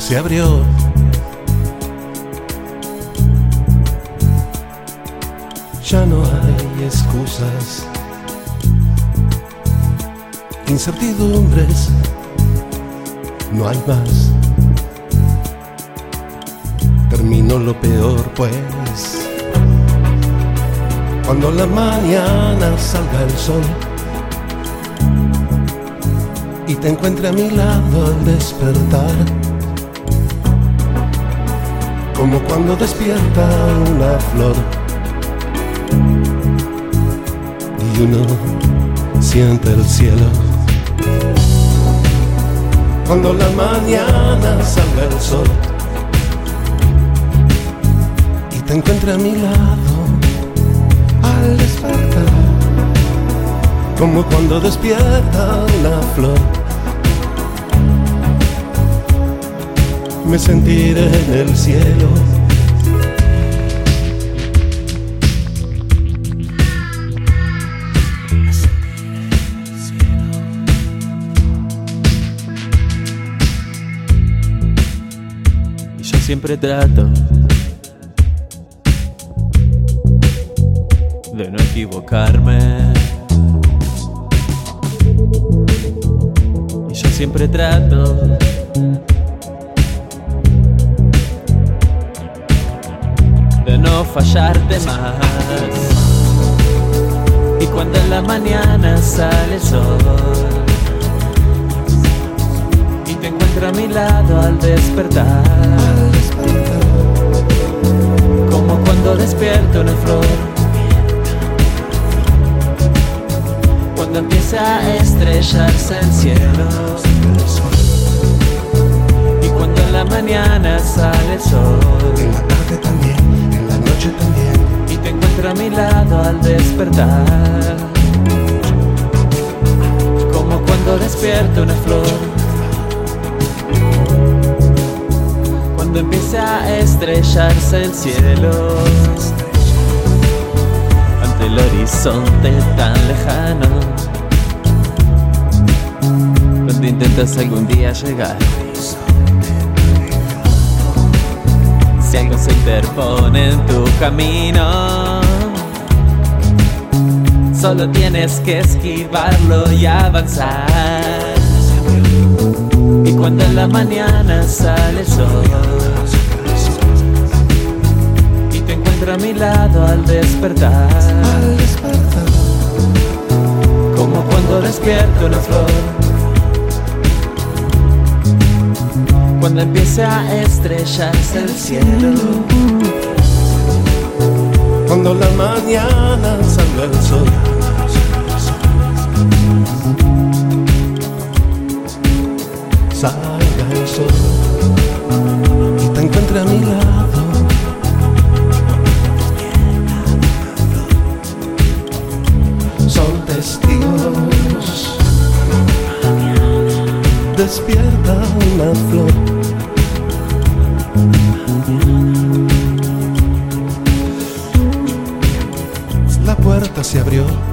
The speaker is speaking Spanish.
Se abrió. Ya no hay excusas, incertidumbres, no hay más. Terminó lo peor, pues. Cuando la mañana salga el sol y te encuentre a mi lado al despertar. Como cuando despierta una flor y uno siente el cielo. Cuando la mañana salga el sol y te encuentre a mi lado al despertar. Como cuando despierta una flor me sentiré en el cielo. Y yo siempre trato de no equivocarme. Y yo siempre trato de no fallarte más. Y cuando en la mañana sale el sol y te encuentro a mi lado al despertar, como cuando despierto una flor. Cuando empieza a estrellarse el cielo y cuando en la mañana sale el sol encuentro a mi lado al despertar. Como cuando despierta una flor. Cuando empieza a estrellarse el cielo. Ante el horizonte tan lejano. Donde intentas algún día llegar. Si algo se interpone en tu camino, solo tienes que esquivarlo y avanzar. Y cuando en la mañana sale el sol y te encuentro a mi lado al despertar, como cuando despierta una flor. Cuando empieza a estrellarse el cielo. Cuando la mañana salga el sol. Salga el sol y te encuentre a mi lado. Son testigos. Despierta una flor puerta se abrió.